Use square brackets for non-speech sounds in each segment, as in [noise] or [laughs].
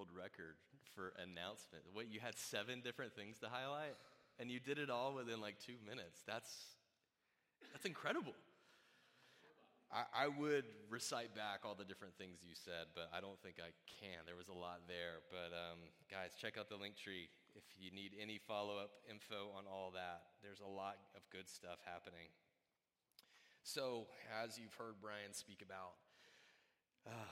world record for announcement. What, you had seven different things to highlight? And you did it all within like two minutes. That's, that's incredible. I, I would recite back all the different things you said, but I don't think I can. There was a lot there. But um, guys, check out the Linktree if you need any follow up info on all that. There's a lot of good stuff happening. So, as you've heard Brian speak about, uh,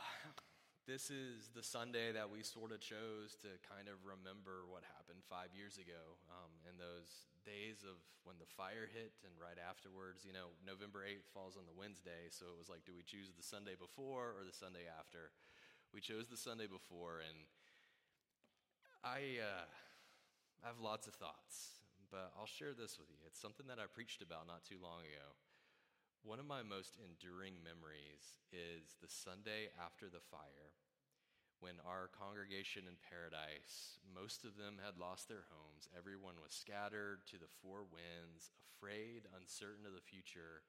this is the Sunday that we sort of chose to kind of remember what happened five years ago um, in those days of when the fire hit and right afterwards. You know, November 8th falls on the Wednesday, so it was like, do we choose the Sunday before or the Sunday after? We chose the Sunday before, and I, uh, I have lots of thoughts, but I'll share this with you. It's something that I preached about not too long ago. One of my most enduring memories is the Sunday after the fire when our congregation in Paradise, most of them had lost their homes. Everyone was scattered to the four winds, afraid, uncertain of the future.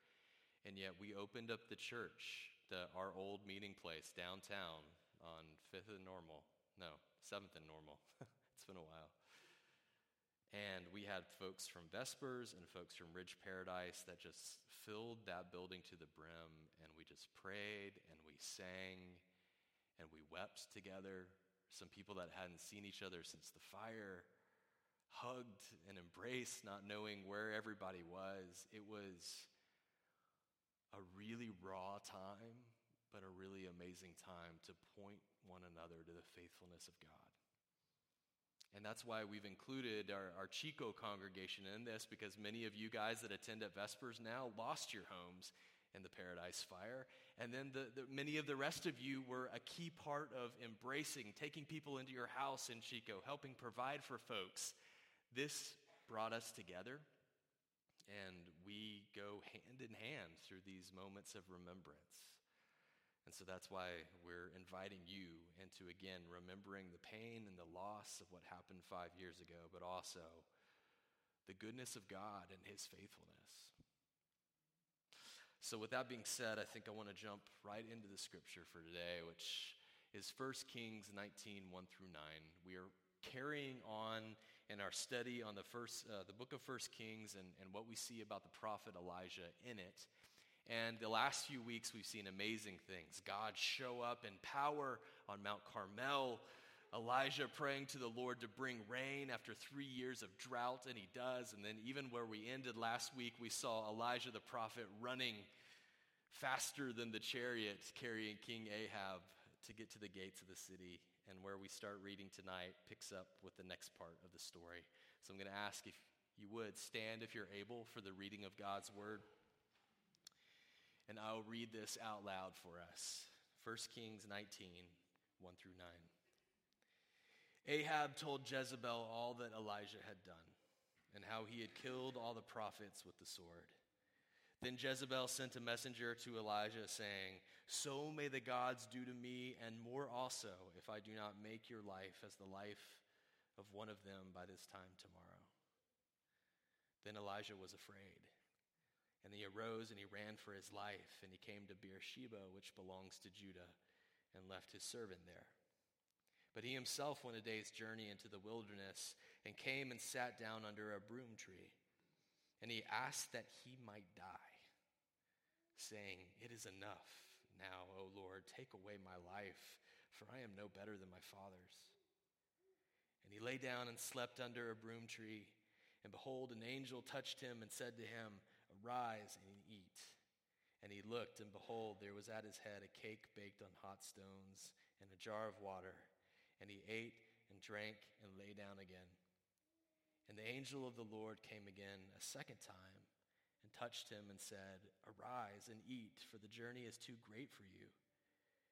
And yet we opened up the church, the, our old meeting place downtown on 5th and Normal. No, 7th and Normal. [laughs] it's been a while. And we had folks from Vespers and folks from Ridge Paradise that just filled that building to the brim. And we just prayed and we sang and we wept together. Some people that hadn't seen each other since the fire hugged and embraced, not knowing where everybody was. It was a really raw time, but a really amazing time to point one another to the faithfulness of God. And that's why we've included our, our, Chico congregation in this, because many of you guys that attend at Vespers now lost your homes in the Paradise Fire. And then the, the, many of the rest of you were a key part of embracing, taking people into your house in Chico, helping provide for folks. This brought us together, and we go hand in hand through these moments of remembrance. And so that's why we're inviting you into, again, remembering the pain and the loss of what happened five years ago, but also the goodness of God and His faithfulness. So, with that being said, I think I want to jump right into the scripture for today, which is 1 Kings 19 1 through 9. We are carrying on in our study on the, first, uh, the book of 1 Kings and, and what we see about the prophet Elijah in it. And the last few weeks, we've seen amazing things. God show up in power on Mount Carmel. Elijah praying to the Lord to bring rain after three years of drought, and he does. And then, even where we ended last week, we saw Elijah the prophet running faster than the chariot carrying King Ahab to get to the gates of the city. And where we start reading tonight picks up with the next part of the story. So I'm going to ask if you would stand if you're able for the reading of God's word and I'll read this out loud for us 1 Kings 19, 1 through 9. Ahab told Jezebel all that Elijah had done and how he had killed all the prophets with the sword. Then Jezebel sent a messenger to Elijah, saying, So may the gods do to me, and more also, if I do not make your life as the life of one of them by this time tomorrow. Then Elijah was afraid and he arose and he ran for his life, and he came to Beersheba, which belongs to Judah, and left his servant there. But he himself went a day's journey into the wilderness and came and sat down under a broom tree. And he asked that he might die, saying, It is enough now, O Lord, take away my life, for I am no better than my fathers. And he lay down and slept under a broom tree. And behold, an angel touched him and said to him, Arise and eat. And he looked, and behold, there was at his head a cake baked on hot stones and a jar of water. And he ate and drank and lay down again. And the angel of the Lord came again a second time and touched him and said, Arise and eat, for the journey is too great for you.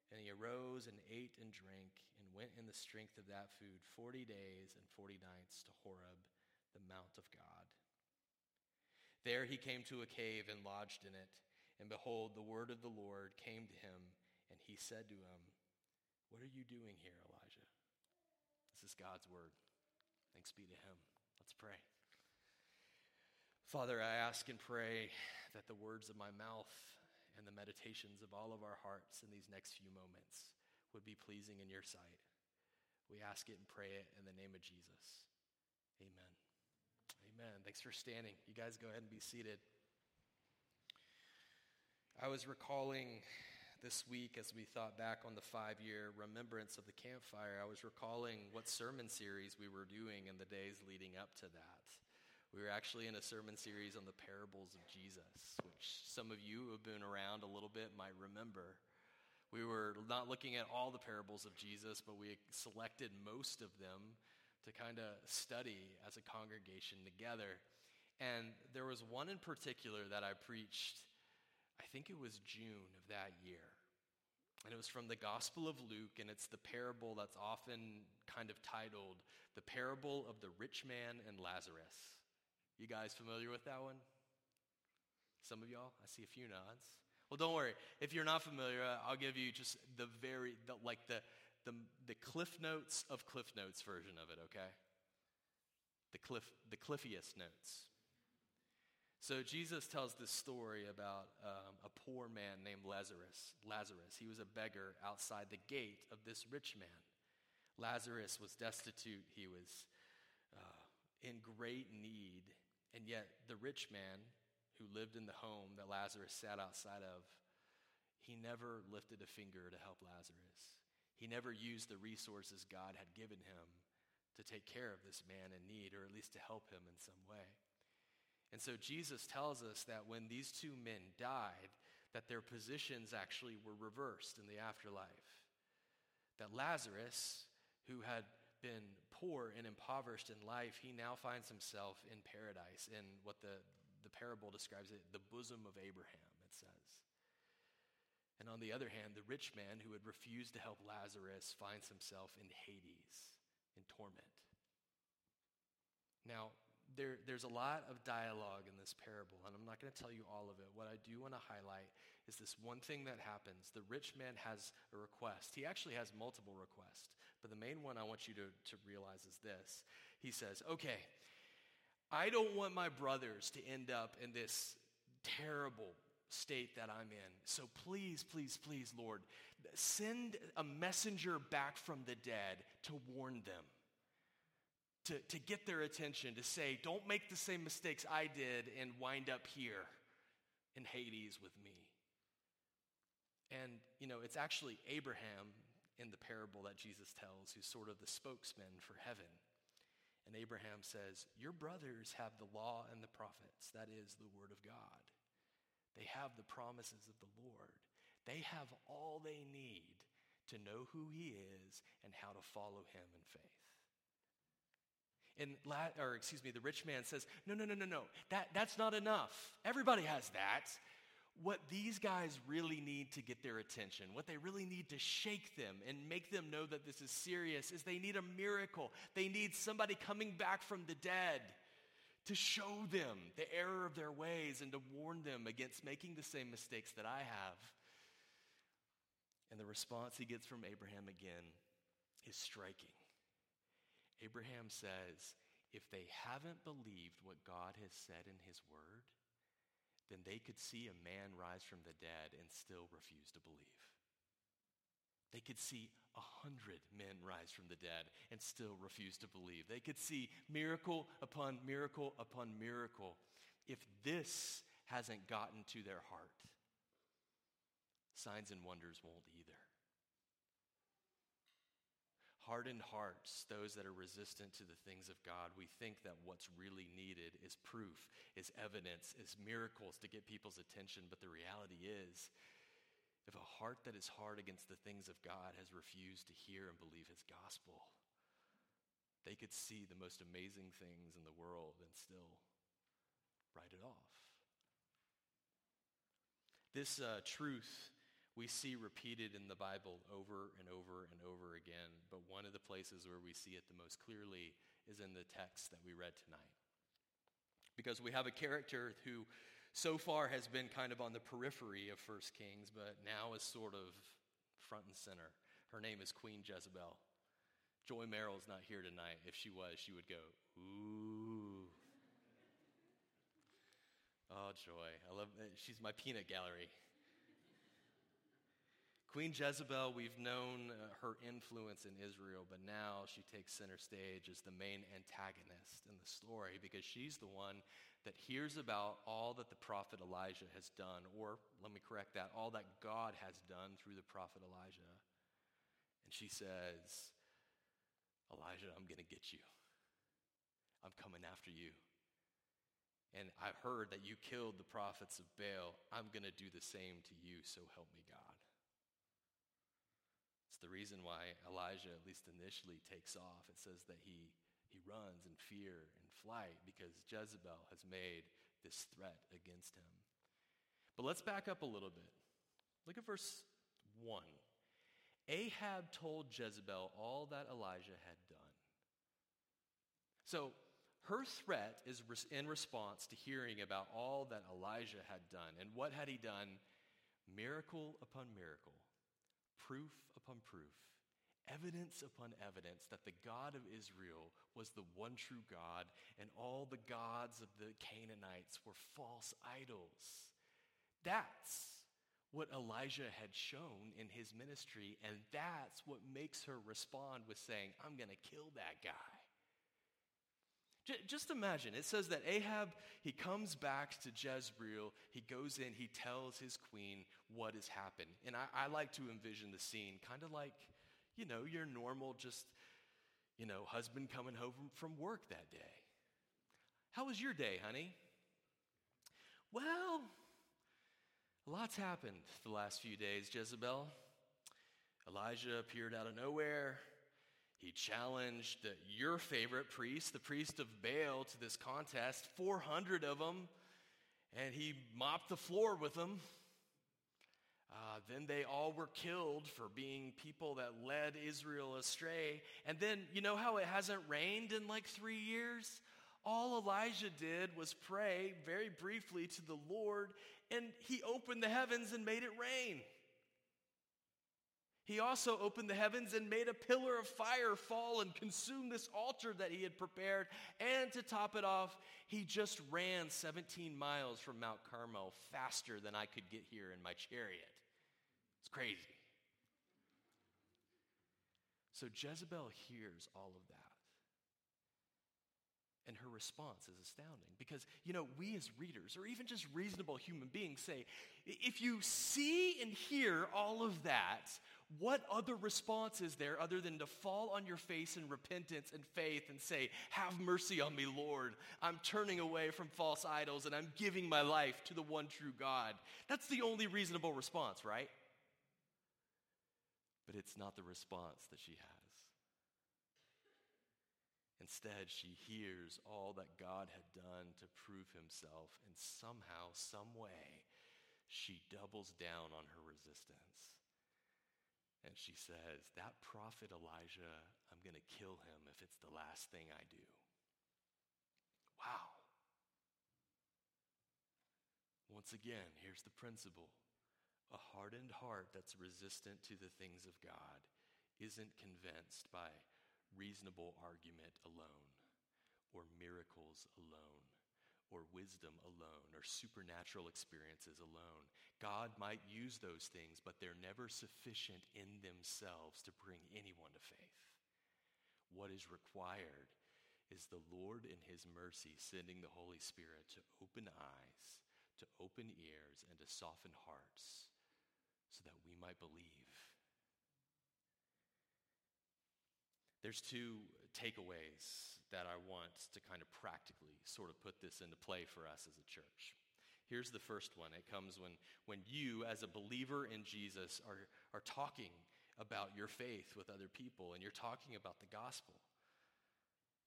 And he arose and ate and drank and went in the strength of that food forty days and forty nights to Horeb the mount of God. There he came to a cave and lodged in it. And behold, the word of the Lord came to him, and he said to him, What are you doing here, Elijah? This is God's word. Thanks be to him. Let's pray. Father, I ask and pray that the words of my mouth and the meditations of all of our hearts in these next few moments would be pleasing in your sight. We ask it and pray it in the name of Jesus. Amen. Amen. Thanks for standing. You guys go ahead and be seated. I was recalling this week as we thought back on the five year remembrance of the Camp Fire, I was recalling what sermon series we were doing in the days leading up to that. We were actually in a sermon series on the parables of Jesus, which some of you who have been around a little bit might remember. We were not looking at all the parables of Jesus, but we selected most of them to kind of study as a congregation together. And there was one in particular that I preached I think it was June of that year. And it was from the Gospel of Luke, and it's the parable that's often kind of titled The Parable of the Rich Man and Lazarus. You guys familiar with that one? Some of y'all? I see a few nods. Well, don't worry. If you're not familiar, I'll give you just the very, the, like the, the, the Cliff Notes of Cliff Notes version of it, okay? The, cliff, the Cliffiest notes. So Jesus tells this story about um, a poor man named Lazarus. Lazarus, he was a beggar outside the gate of this rich man. Lazarus was destitute. He was uh, in great need. And yet, the rich man who lived in the home that Lazarus sat outside of, he never lifted a finger to help Lazarus. He never used the resources God had given him to take care of this man in need, or at least to help him in some way. And so Jesus tells us that when these two men died, that their positions actually were reversed in the afterlife. That Lazarus, who had been poor and impoverished in life, he now finds himself in paradise, in what the, the parable describes it, the bosom of Abraham, it says. And on the other hand, the rich man who had refused to help Lazarus finds himself in Hades, in torment. Now, there, there's a lot of dialogue in this parable, and I'm not going to tell you all of it. What I do want to highlight is this one thing that happens. The rich man has a request. He actually has multiple requests, but the main one I want you to, to realize is this. He says, Okay, I don't want my brothers to end up in this terrible state that I'm in. So please, please, please, Lord, send a messenger back from the dead to warn them to, to get their attention, to say, don't make the same mistakes I did and wind up here in Hades with me. And, you know, it's actually Abraham in the parable that Jesus tells who's sort of the spokesman for heaven. And Abraham says, Your brothers have the law and the prophets, that is the word of God. They have the promises of the Lord. They have all they need to know who he is and how to follow him in faith. And, or excuse me, the rich man says, no, no, no, no, no, that, that's not enough. Everybody has that. What these guys really need to get their attention, what they really need to shake them and make them know that this is serious, is they need a miracle. They need somebody coming back from the dead to show them the error of their ways and to warn them against making the same mistakes that I have. And the response he gets from Abraham again is striking. Abraham says, if they haven't believed what God has said in his word, then they could see a man rise from the dead and still refuse to believe. They could see a hundred men rise from the dead and still refuse to believe. They could see miracle upon miracle upon miracle. If this hasn't gotten to their heart, signs and wonders won't either hardened hearts, those that are resistant to the things of God, we think that what's really needed is proof, is evidence, is miracles to get people's attention. But the reality is, if a heart that is hard against the things of God has refused to hear and believe his gospel, they could see the most amazing things in the world and still write it off. This uh, truth we see repeated in the Bible over and over and over again, but one of the places where we see it the most clearly is in the text that we read tonight. Because we have a character who so far has been kind of on the periphery of First Kings, but now is sort of front and center. Her name is Queen Jezebel. Joy Merrill's not here tonight. If she was, she would go, ooh. Oh, Joy. I love She's my peanut gallery. Queen Jezebel, we've known uh, her influence in Israel, but now she takes center stage as the main antagonist in the story because she's the one that hears about all that the prophet Elijah has done, or let me correct that, all that God has done through the prophet Elijah. And she says, Elijah, I'm going to get you. I'm coming after you. And I've heard that you killed the prophets of Baal. I'm going to do the same to you, so help me God. It's the reason why Elijah, at least initially, takes off. It says that he, he runs in fear flight because Jezebel has made this threat against him. But let's back up a little bit. Look at verse 1. Ahab told Jezebel all that Elijah had done. So her threat is in response to hearing about all that Elijah had done. And what had he done? Miracle upon miracle proof upon proof, evidence upon evidence that the God of Israel was the one true God and all the gods of the Canaanites were false idols. That's what Elijah had shown in his ministry, and that's what makes her respond with saying, I'm going to kill that guy. Just imagine, it says that Ahab, he comes back to Jezreel, he goes in, he tells his queen what has happened. And I, I like to envision the scene kind of like, you know, your normal, just, you know, husband coming home from work that day. How was your day, honey? Well, a lot's happened the last few days, Jezebel. Elijah appeared out of nowhere. He challenged your favorite priest, the priest of Baal, to this contest, 400 of them, and he mopped the floor with them. Uh, then they all were killed for being people that led Israel astray. And then, you know how it hasn't rained in like three years? All Elijah did was pray very briefly to the Lord, and he opened the heavens and made it rain. He also opened the heavens and made a pillar of fire fall and consume this altar that he had prepared. And to top it off, he just ran 17 miles from Mount Carmel faster than I could get here in my chariot. It's crazy. So Jezebel hears all of that. And her response is astounding because, you know, we as readers, or even just reasonable human beings, say, if you see and hear all of that, what other response is there other than to fall on your face in repentance and faith and say, Have mercy on me, Lord. I'm turning away from false idols and I'm giving my life to the one true God. That's the only reasonable response, right? But it's not the response that she has. Instead, she hears all that God had done to prove himself, and somehow, some way, she doubles down on her resistance. And she says, That prophet Elijah, I'm going to kill him if it's the last thing I do. Wow. Once again, here's the principle a hardened heart that's resistant to the things of God isn't convinced by reasonable argument alone or miracles alone or wisdom alone or supernatural experiences alone. God might use those things, but they're never sufficient in themselves to bring anyone to faith. What is required is the Lord in His mercy sending the Holy Spirit to open eyes, to open ears, and to soften hearts so that we might believe. There's two takeaways that I want to kind of practically sort of put this into play for us as a church. Here's the first one. It comes when, when you, as a believer in Jesus, are, are talking about your faith with other people and you're talking about the gospel.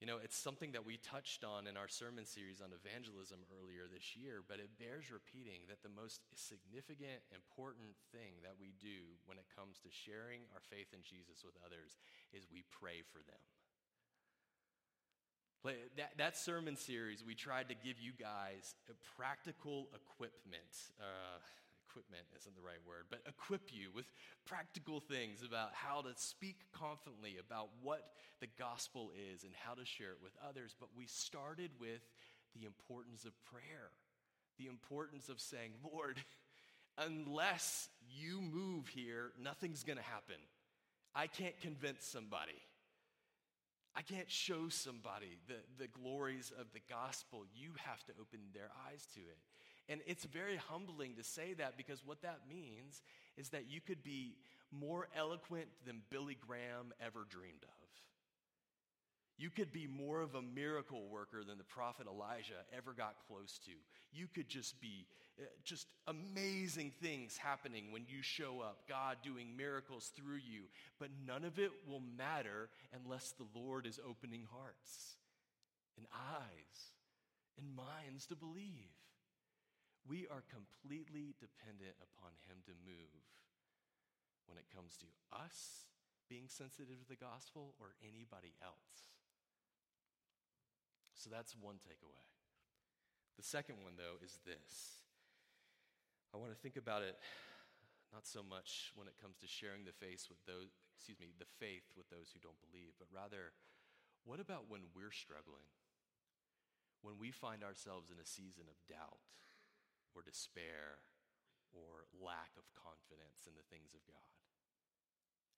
You know, it's something that we touched on in our sermon series on evangelism earlier this year, but it bears repeating that the most significant, important thing that we do when it comes to sharing our faith in Jesus with others is we pray for them. That, that sermon series, we tried to give you guys practical equipment. Uh, equipment isn't the right word, but equip you with practical things about how to speak confidently about what the gospel is and how to share it with others. But we started with the importance of prayer, the importance of saying, Lord, unless you move here, nothing's going to happen. I can't convince somebody. I can't show somebody the, the glories of the gospel. You have to open their eyes to it. And it's very humbling to say that because what that means is that you could be more eloquent than Billy Graham ever dreamed of. You could be more of a miracle worker than the prophet Elijah ever got close to. You could just be uh, just amazing things happening when you show up, God doing miracles through you. But none of it will matter unless the Lord is opening hearts and eyes and minds to believe. We are completely dependent upon Him to move when it comes to us being sensitive to the gospel or anybody else. So that's one takeaway. The second one, though, is this. I want to think about it not so much when it comes to sharing the faith with those, excuse me, the faith with those who don't believe, but rather, what about when we're struggling? When we find ourselves in a season of doubt or despair or lack of confidence in the things of God?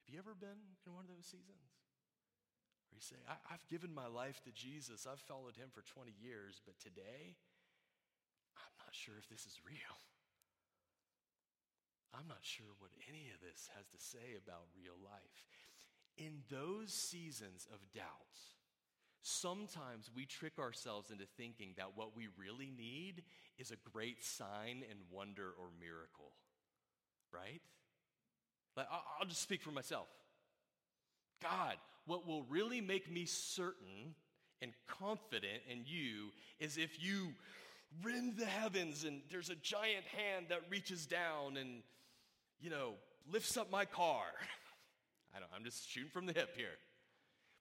Have you ever been in one of those seasons? Where you say, I, have given my life to Jesus, I've followed him for 20 years, but today, I'm not sure if this is real. [laughs] I'm not sure what any of this has to say about real life. In those seasons of doubt, sometimes we trick ourselves into thinking that what we really need is a great sign and wonder or miracle, right? Like, I'll just speak for myself. God, what will really make me certain and confident in you is if you rend the heavens and there's a giant hand that reaches down and, you know, lifts up my car. [laughs] I don't, I'm just shooting from the hip here.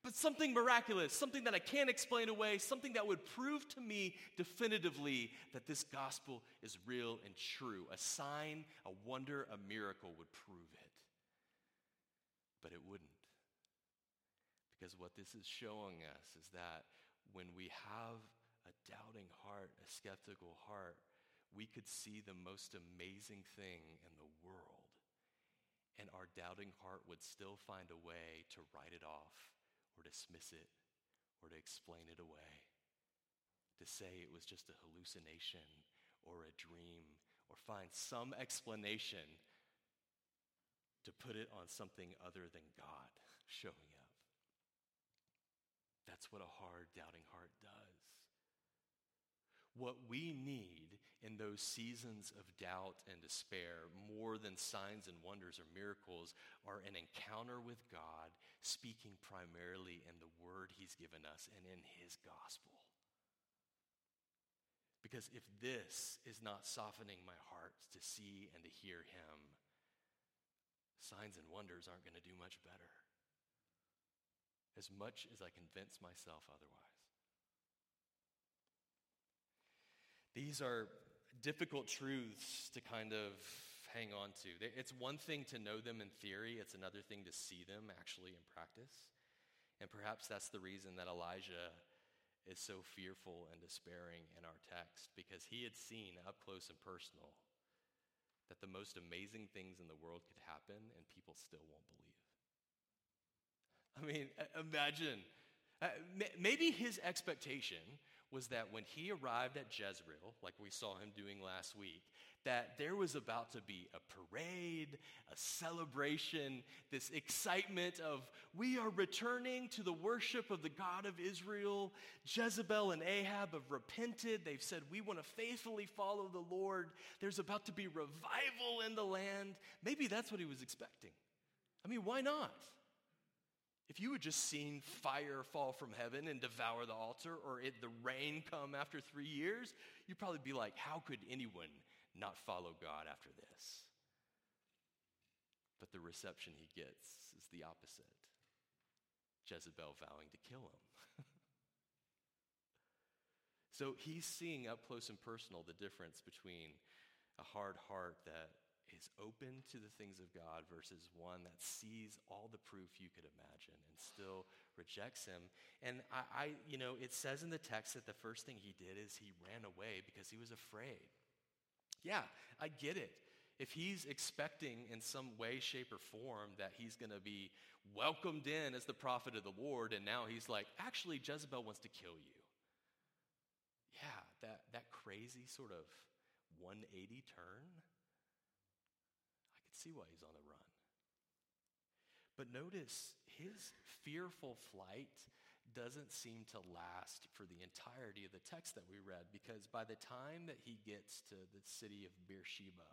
But something miraculous, something that I can't explain away, something that would prove to me definitively that this gospel is real and true. A sign, a wonder, a miracle would prove it. But it wouldn't. Because what this is showing us is that when we have a doubting heart, a skeptical heart, we could see the most amazing thing in the world. And our doubting heart would still find a way to write it off or dismiss it or to explain it away. To say it was just a hallucination or a dream or find some explanation to put it on something other than God [laughs] showing up. That's what a hard, doubting heart does. What we need in those seasons of doubt and despair, more than signs and wonders or miracles, are an encounter with God, speaking primarily in the word He's given us and in His gospel. Because if this is not softening my heart to see and to hear Him, signs and wonders aren't going to do much better as much as I convince myself otherwise. These are difficult truths to kind of hang on to. It's one thing to know them in theory, it's another thing to see them actually in practice. And perhaps that's the reason that Elijah is so fearful and despairing in our text, because he had seen up close and personal that the most amazing things in the world could happen and people still won't believe. I mean, imagine. Uh, maybe his expectation was that when he arrived at Jezreel, like we saw him doing last week, that there was about to be a parade, a celebration, this excitement of we are returning to the worship of the God of Israel. Jezebel and Ahab have repented. They've said, We want to faithfully follow the Lord. There's about to be revival in the land. Maybe that's what he was expecting. I mean, why not? If you had just seen fire fall from heaven and devour the altar, or it, the rain come after three years, you'd probably be like, how could anyone not follow God after this? But the reception he gets is the opposite Jezebel vowing to kill him. [laughs] so he's seeing up close and personal the difference between a hard heart that is open to the things of God versus one that sees all the proof you could imagine and still rejects him. And I, I, you know, it says in the text that the first thing he did is he ran away because he was afraid. Yeah, I get it. if he's expecting in some way, shape, or form that he's going to be welcomed in as the prophet of the Lord, and now he's like, actually, Jezebel wants to kill you. Yeah, that, that crazy sort of 180 turn, see why he's on the run. But notice his fearful flight doesn't seem to last for the entirety of the text that we read because by the time that he gets to the city of Beersheba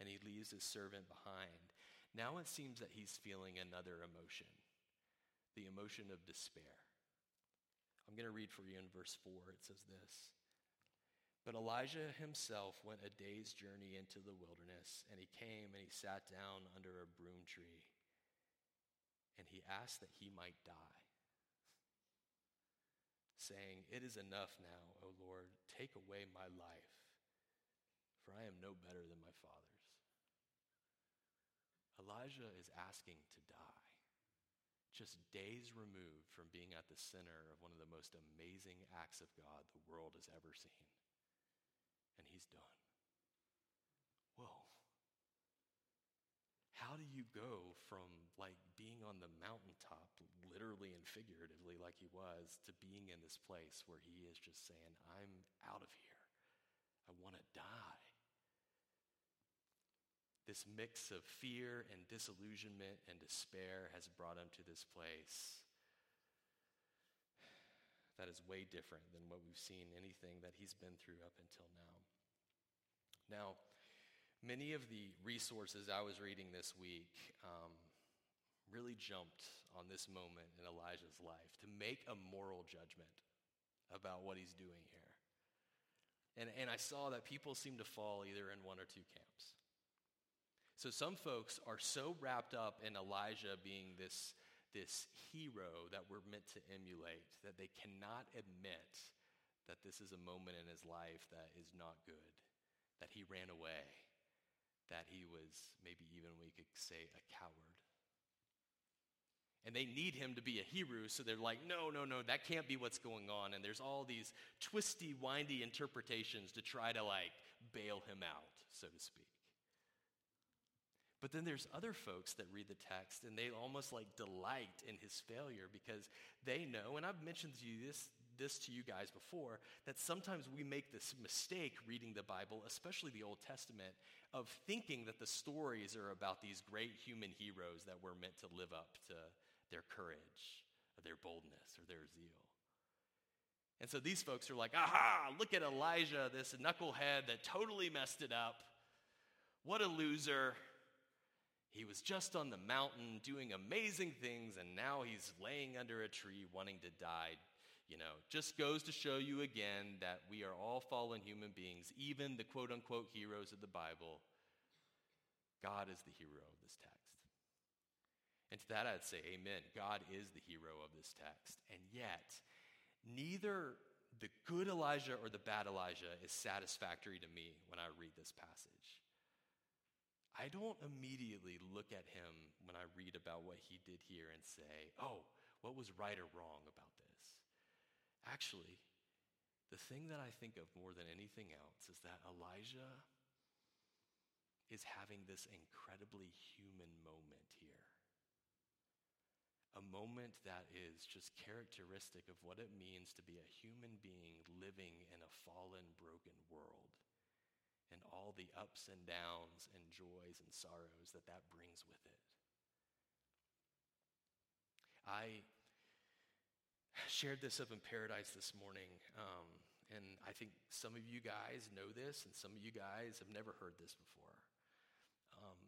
and he leaves his servant behind, now it seems that he's feeling another emotion the emotion of despair. I'm going to read for you in verse 4. It says this But Elijah himself went a day's journey into the wilderness, and he came and he sat down under a broom tree, and he asked that he might die saying, It is enough now, O Lord, take away my life, for I am no better than my father's. Elijah is asking to die, just days removed from being at the center of one of the most amazing acts of God the world has ever seen. And he's done. Whoa. How do you go from like being on the mountaintop, literally and figuratively, like he was, to being in this place where he is just saying, I'm out of here. I want to die. This mix of fear and disillusionment and despair has brought him to this place that is way different than what we've seen, anything that he's been through up until now. Now, many of the resources I was reading this week um, really jumped on this moment in Elijah's life to make a moral judgment about what he's doing here. And, and I saw that people seem to fall either in one or two camps. So some folks are so wrapped up in Elijah being this, this hero that we're meant to emulate that they cannot admit that this is a moment in his life that is not good, that he ran away, that he was maybe even we could say a coward. And they need him to be a hero, so they're like, no, no, no, that can't be what's going on. And there's all these twisty, windy interpretations to try to like bail him out, so to speak. But then there's other folks that read the text and they almost like delight in his failure because they know, and I've mentioned to you this, this to you guys before, that sometimes we make this mistake reading the Bible, especially the Old Testament, of thinking that the stories are about these great human heroes that we're meant to live up to their courage or their boldness or their zeal. And so these folks are like, aha, look at Elijah, this knucklehead that totally messed it up. What a loser. He was just on the mountain doing amazing things, and now he's laying under a tree wanting to die. You know, just goes to show you again that we are all fallen human beings, even the quote unquote heroes of the Bible. God is the hero of this text. And to that, I'd say, Amen. God is the hero of this text. And yet, neither the good Elijah or the bad Elijah is satisfactory to me when I read this passage. I don't immediately look at him when I read about what he did here and say, oh, what was right or wrong about this? Actually, the thing that I think of more than anything else is that Elijah is having this incredibly human moment here a moment that is just characteristic of what it means to be a human being living in a fallen, broken world and all the ups and downs and joys and sorrows that that brings with it. I shared this up in paradise this morning, um, and I think some of you guys know this, and some of you guys have never heard this before. Um,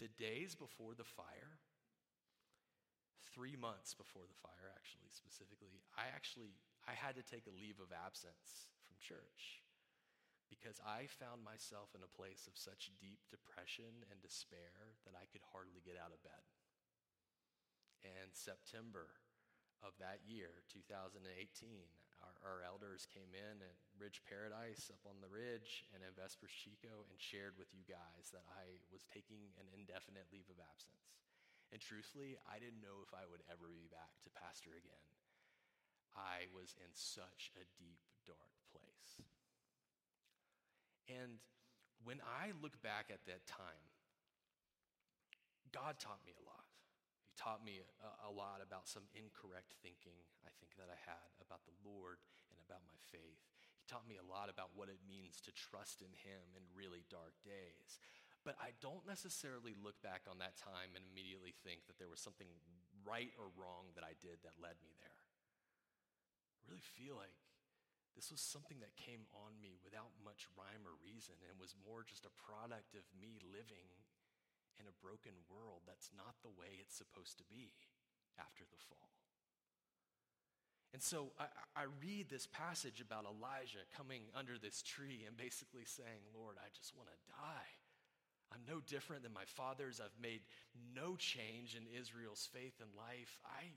the days before the fire, three months before the fire, actually, specifically, I actually I had to take a leave of absence from church because I found myself in a place of such deep depression and despair that I could hardly get out of bed. And September of that year, 2018, our, our, elders came in at Ridge Paradise up on the ridge and in Vespers Chico and shared with you guys that I was taking an indefinite leave of absence. And truthfully, I didn't know if I would ever be back to pastor again. I was in such a deep, dark place. And when I look back at that time, God taught me a lot. Taught me a, a, lot about some incorrect thinking I think that I had about the Lord and about my faith. He taught me a lot about what it means to trust in Him in really dark days. But I don't necessarily look back on that time and immediately think that there was something right or wrong that I did that led me there. I really feel like this was something that came on me without much rhyme or reason and was more just a product of me living in a broken world that's not the way it's supposed to be after the fall. And so I, I, read this passage about Elijah coming under this tree and basically saying, Lord, I just want to die. I'm no different than my fathers. I've made no change in Israel's faith and life. I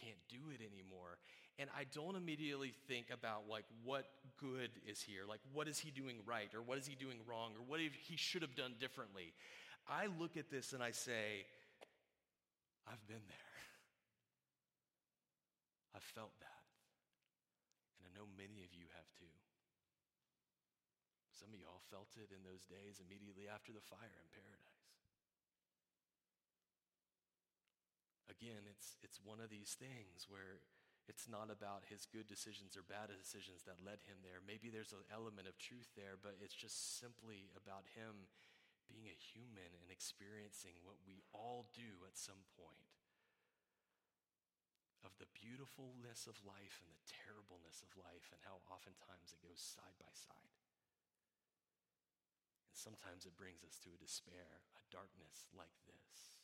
can't do it anymore. And I don't immediately think about like what good is here? Like what is he doing right or what is he doing wrong or what he should have done differently? I look at this and I say, I've been there. [laughs] I've felt that. And I know many of you have too. Some of y'all felt it in those days immediately after the fire in paradise. Again, it's, it's one of these things where it's not about his good decisions or bad decisions that led him there. Maybe there's an element of truth there, but it's just simply about him being a human and experiencing what we all do at some point of the beautifulness of life and the terribleness of life and how oftentimes it goes side by side. And sometimes it brings us to a despair, a darkness like this.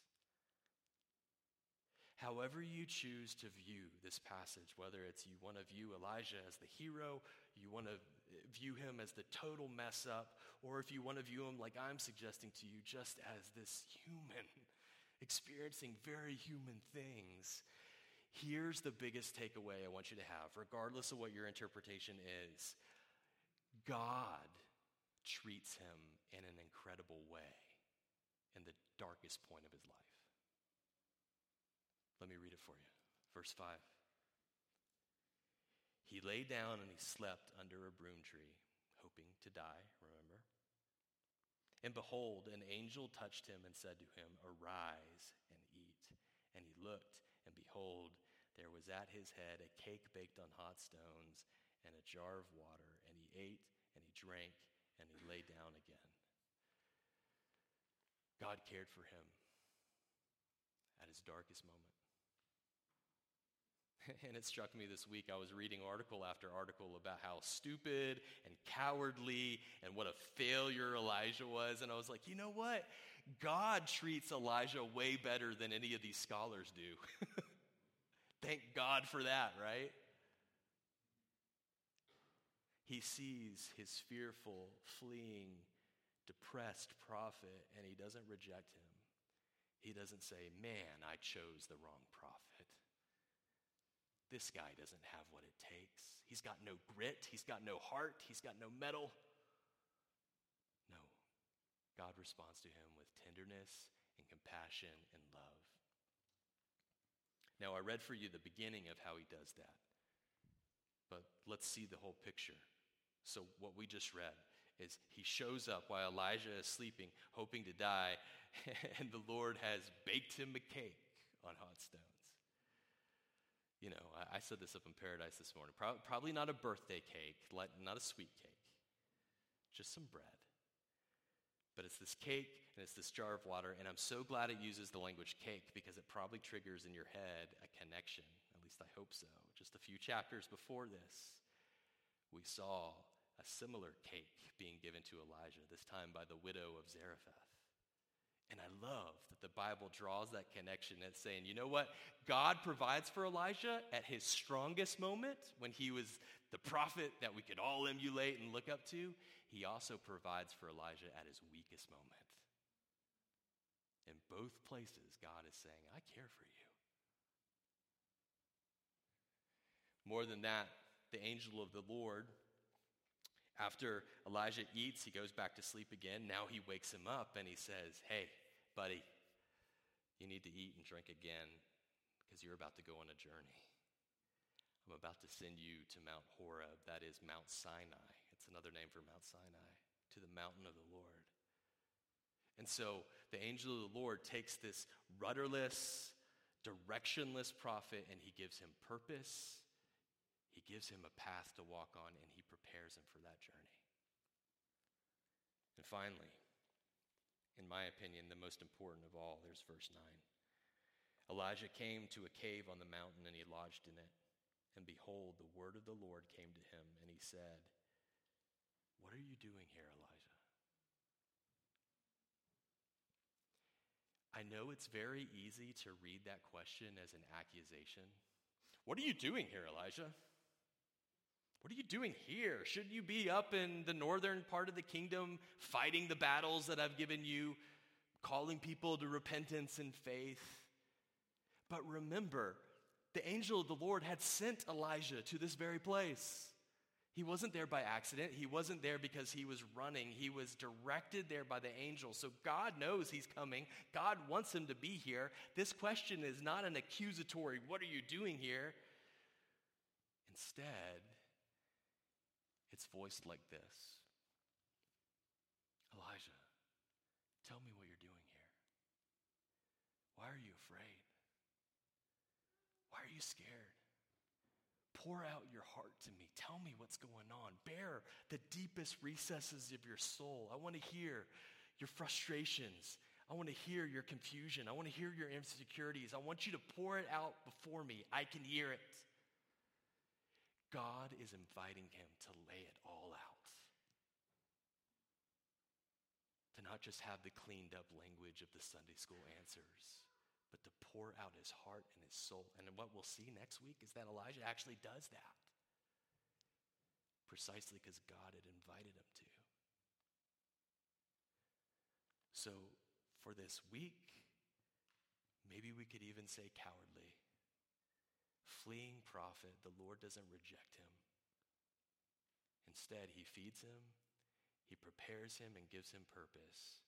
However, you choose to view this passage, whether it's you want to view Elijah as the hero, you want to view him as the total mess up, or if you want to view him like I'm suggesting to you, just as this human, [laughs] experiencing very human things, here's the biggest takeaway I want you to have, regardless of what your interpretation is God treats him in an incredible way in the darkest point of his life. Let me read it for you. Verse 5. He lay down and he slept under a broom tree, hoping to die, remember? And behold, an angel touched him and said to him, Arise and eat. And he looked, and behold, there was at his head a cake baked on hot stones and a jar of water. And he ate and he drank and he lay down again. God cared for him at his darkest moment. [laughs] And it struck me this week. I was reading article after article about how stupid and cowardly and what a failure Elijah was. And I was like, you know what? God treats Elijah way better than any of these scholars do. [laughs] Thank God for that, right? He sees his fearful, fleeing, depressed prophet and he doesn't reject him. He doesn't say, Man, I chose the wrong prophet. This guy doesn't have what it takes. He's got no grit, he's got no heart, he's got no mettle. No. God responds to him with tenderness and compassion and love. Now, I read for you the beginning of how he does that. But let's see the whole picture. So, what we just read is he shows up while Elijah is sleeping, hoping to die, [laughs] and the Lord has baked him a cake on hot stones. You know, I, I said this up in paradise this morning. Pro- probably not a birthday cake, not a sweet cake, just some bread. But it's this cake and it's this jar of water, and I'm so glad it uses the language cake because it probably triggers in your head a connection. At least I hope so. Just a few chapters before this, we saw a similar cake being given to Elijah, this time by the widow of Zarephath. And I love that the Bible draws that connection and saying, you know what? God provides for Elijah at his strongest moment when he was the prophet that we could all emulate and look up to. He also provides for Elijah at his weakest moment. In both places, God is saying, I care for you. More than that, the angel of the Lord after Elijah eats, he goes back to sleep again. Now he wakes him up and he says, Hey, buddy, you need to eat and drink again because you're about to go on a journey. I'm about to send you to Mount Horeb, that is Mount Sinai. It's another name for Mount Sinai, to the mountain of the Lord. And so the angel of the Lord takes this rudderless, directionless prophet and he gives him purpose, he gives him a path to walk on, and he prepares him for that journey. And finally, in my opinion, the most important of all, there's verse 9. Elijah came to a cave on the mountain and he lodged in it. And behold, the word of the Lord came to him, and he said, What are you doing here, Elijah? I know it's very easy to read that question as an accusation. What are you doing here, Elijah? What are you doing here? Shouldn't you be up in the northern part of the kingdom fighting the battles that I've given you, calling people to repentance and faith? But remember, the angel of the Lord had sent Elijah to this very place. He wasn't there by accident. He wasn't there because he was running. He was directed there by the angel. So God knows he's coming. God wants him to be here. This question is not an accusatory, what are you doing here? Instead, it's voiced like this Elijah, tell me what you're doing here. Why are you afraid? Why are you scared? Pour out your heart to me. Tell me what's going on. Bare the deepest recesses of your soul. I want to hear your frustrations. I want to hear your confusion. I want to hear your insecurities. I want you to pour it out before me. I can hear it. God is inviting him to lay it all out. To not just have the cleaned up language of the Sunday school answers but to pour out his heart and his soul. And what we'll see next week is that Elijah actually does that precisely because God had invited him to. So, for this week, maybe we could even say cowardly. Fleeing prophet, the Lord doesn't reject him. Instead, he feeds him, he prepares him, and gives him purpose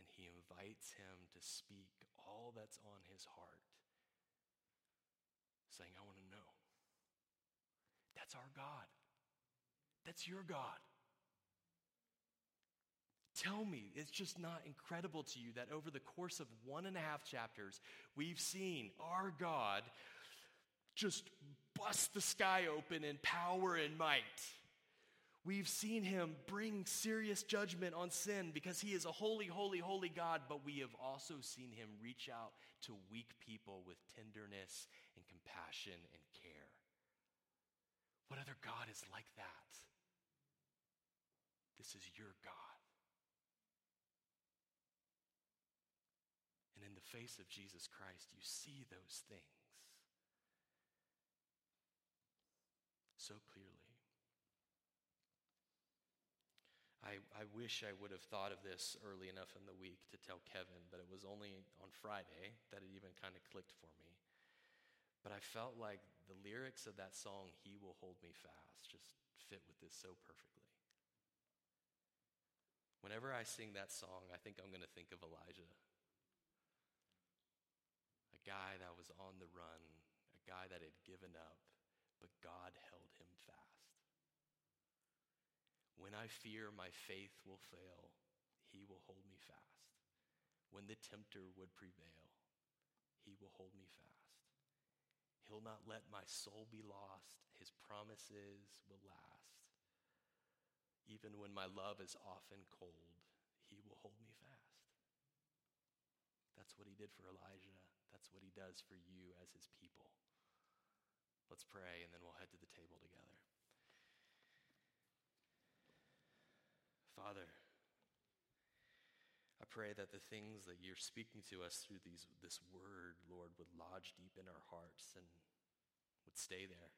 and he invites him to speak all that's on his heart, saying, I want to know. That's our God. That's your God. Tell me, it's just not incredible to you that over the course of one and a half chapters, we've seen our God just bust the sky open in power and might We've seen him bring serious judgment on sin because he is a holy, holy, holy God, but we have also seen him reach out to weak people with tenderness and compassion and care. What other God is like that? This is your God. And in the face of Jesus Christ, you see those things so clearly. I, I wish I would have thought of this early enough in the week to tell Kevin, but it was only on Friday that it even kind of clicked for me. But I felt like the lyrics of that song, He Will Hold Me Fast, just fit with this so perfectly. Whenever I sing that song, I think I'm going to think of Elijah. A guy that was on the run, a guy that had given up, but God held. When I fear my faith will fail, he will hold me fast. When the tempter would prevail, he will hold me fast. He'll not let my soul be lost. His promises will last. Even when my love is often cold, he will hold me fast. That's what he did for Elijah. That's what he does for you as his people. Let's pray, and then we'll head to the table together. Father, I pray that the things that you're speaking to us through these, this word, Lord, would lodge deep in our hearts and would stay there.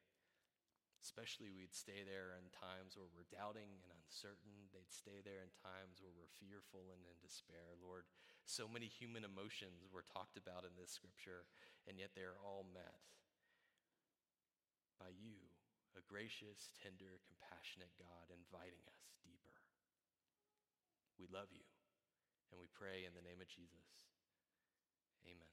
Especially, we'd stay there in times where we're doubting and uncertain. They'd stay there in times where we're fearful and in despair. Lord, so many human emotions were talked about in this scripture, and yet they're all met by you, a gracious, tender, compassionate God, inviting us deeper. We love you. And we pray in the name of Jesus. Amen.